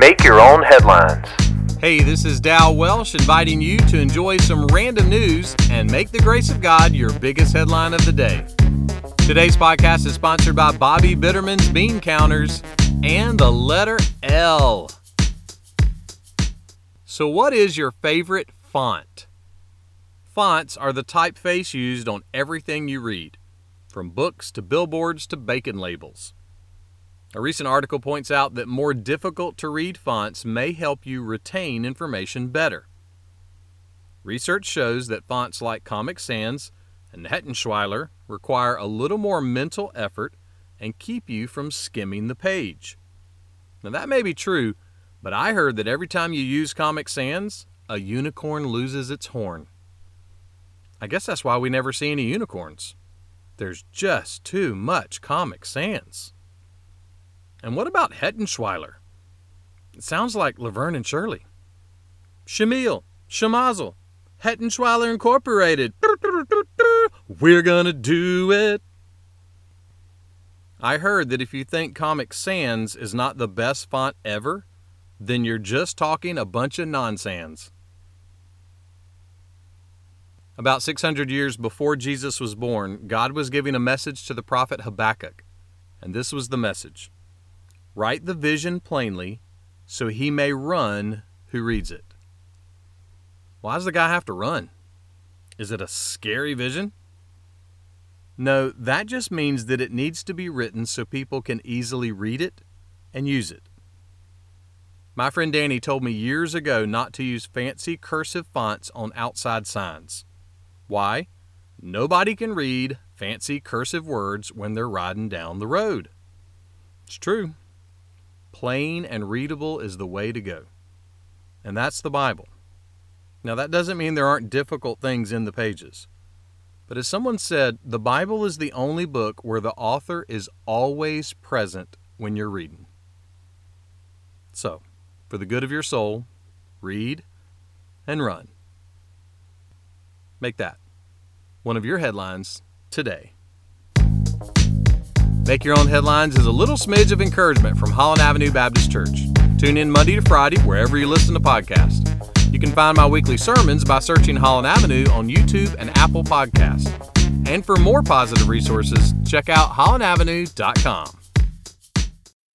Make your own headlines. Hey, this is Dal Welsh inviting you to enjoy some random news and make the grace of God your biggest headline of the day. Today's podcast is sponsored by Bobby Bitterman's Bean Counters and the letter L. So, what is your favorite font? Fonts are the typeface used on everything you read, from books to billboards to bacon labels. A recent article points out that more difficult to read fonts may help you retain information better. Research shows that fonts like Comic Sans and Haettenschweiler require a little more mental effort and keep you from skimming the page. Now, that may be true, but I heard that every time you use Comic Sans, a unicorn loses its horn. I guess that's why we never see any unicorns. There's just too much Comic Sans. And what about Haettenschweiler? It sounds like Laverne and Shirley. Shamil, Shamazel, Haettenschweiler Incorporated. We're gonna do it. I heard that if you think Comic Sans is not the best font ever, then you're just talking a bunch of nonsense. About 600 years before Jesus was born, God was giving a message to the prophet Habakkuk, and this was the message Write the vision plainly so he may run who reads it. Why does the guy have to run? Is it a scary vision? No, that just means that it needs to be written so people can easily read it and use it. My friend Danny told me years ago not to use fancy cursive fonts on outside signs. Why? Nobody can read fancy cursive words when they're riding down the road. It's true. Plain and readable is the way to go. And that's the Bible. Now, that doesn't mean there aren't difficult things in the pages. But as someone said, the Bible is the only book where the author is always present when you're reading. So, for the good of your soul, read and run. Make that one of your headlines today. Make Your Own Headlines is a little smidge of encouragement from Holland Avenue Baptist Church. Tune in Monday to Friday wherever you listen to podcasts. You can find my weekly sermons by searching Holland Avenue on YouTube and Apple Podcasts. And for more positive resources, check out hollandavenue.com.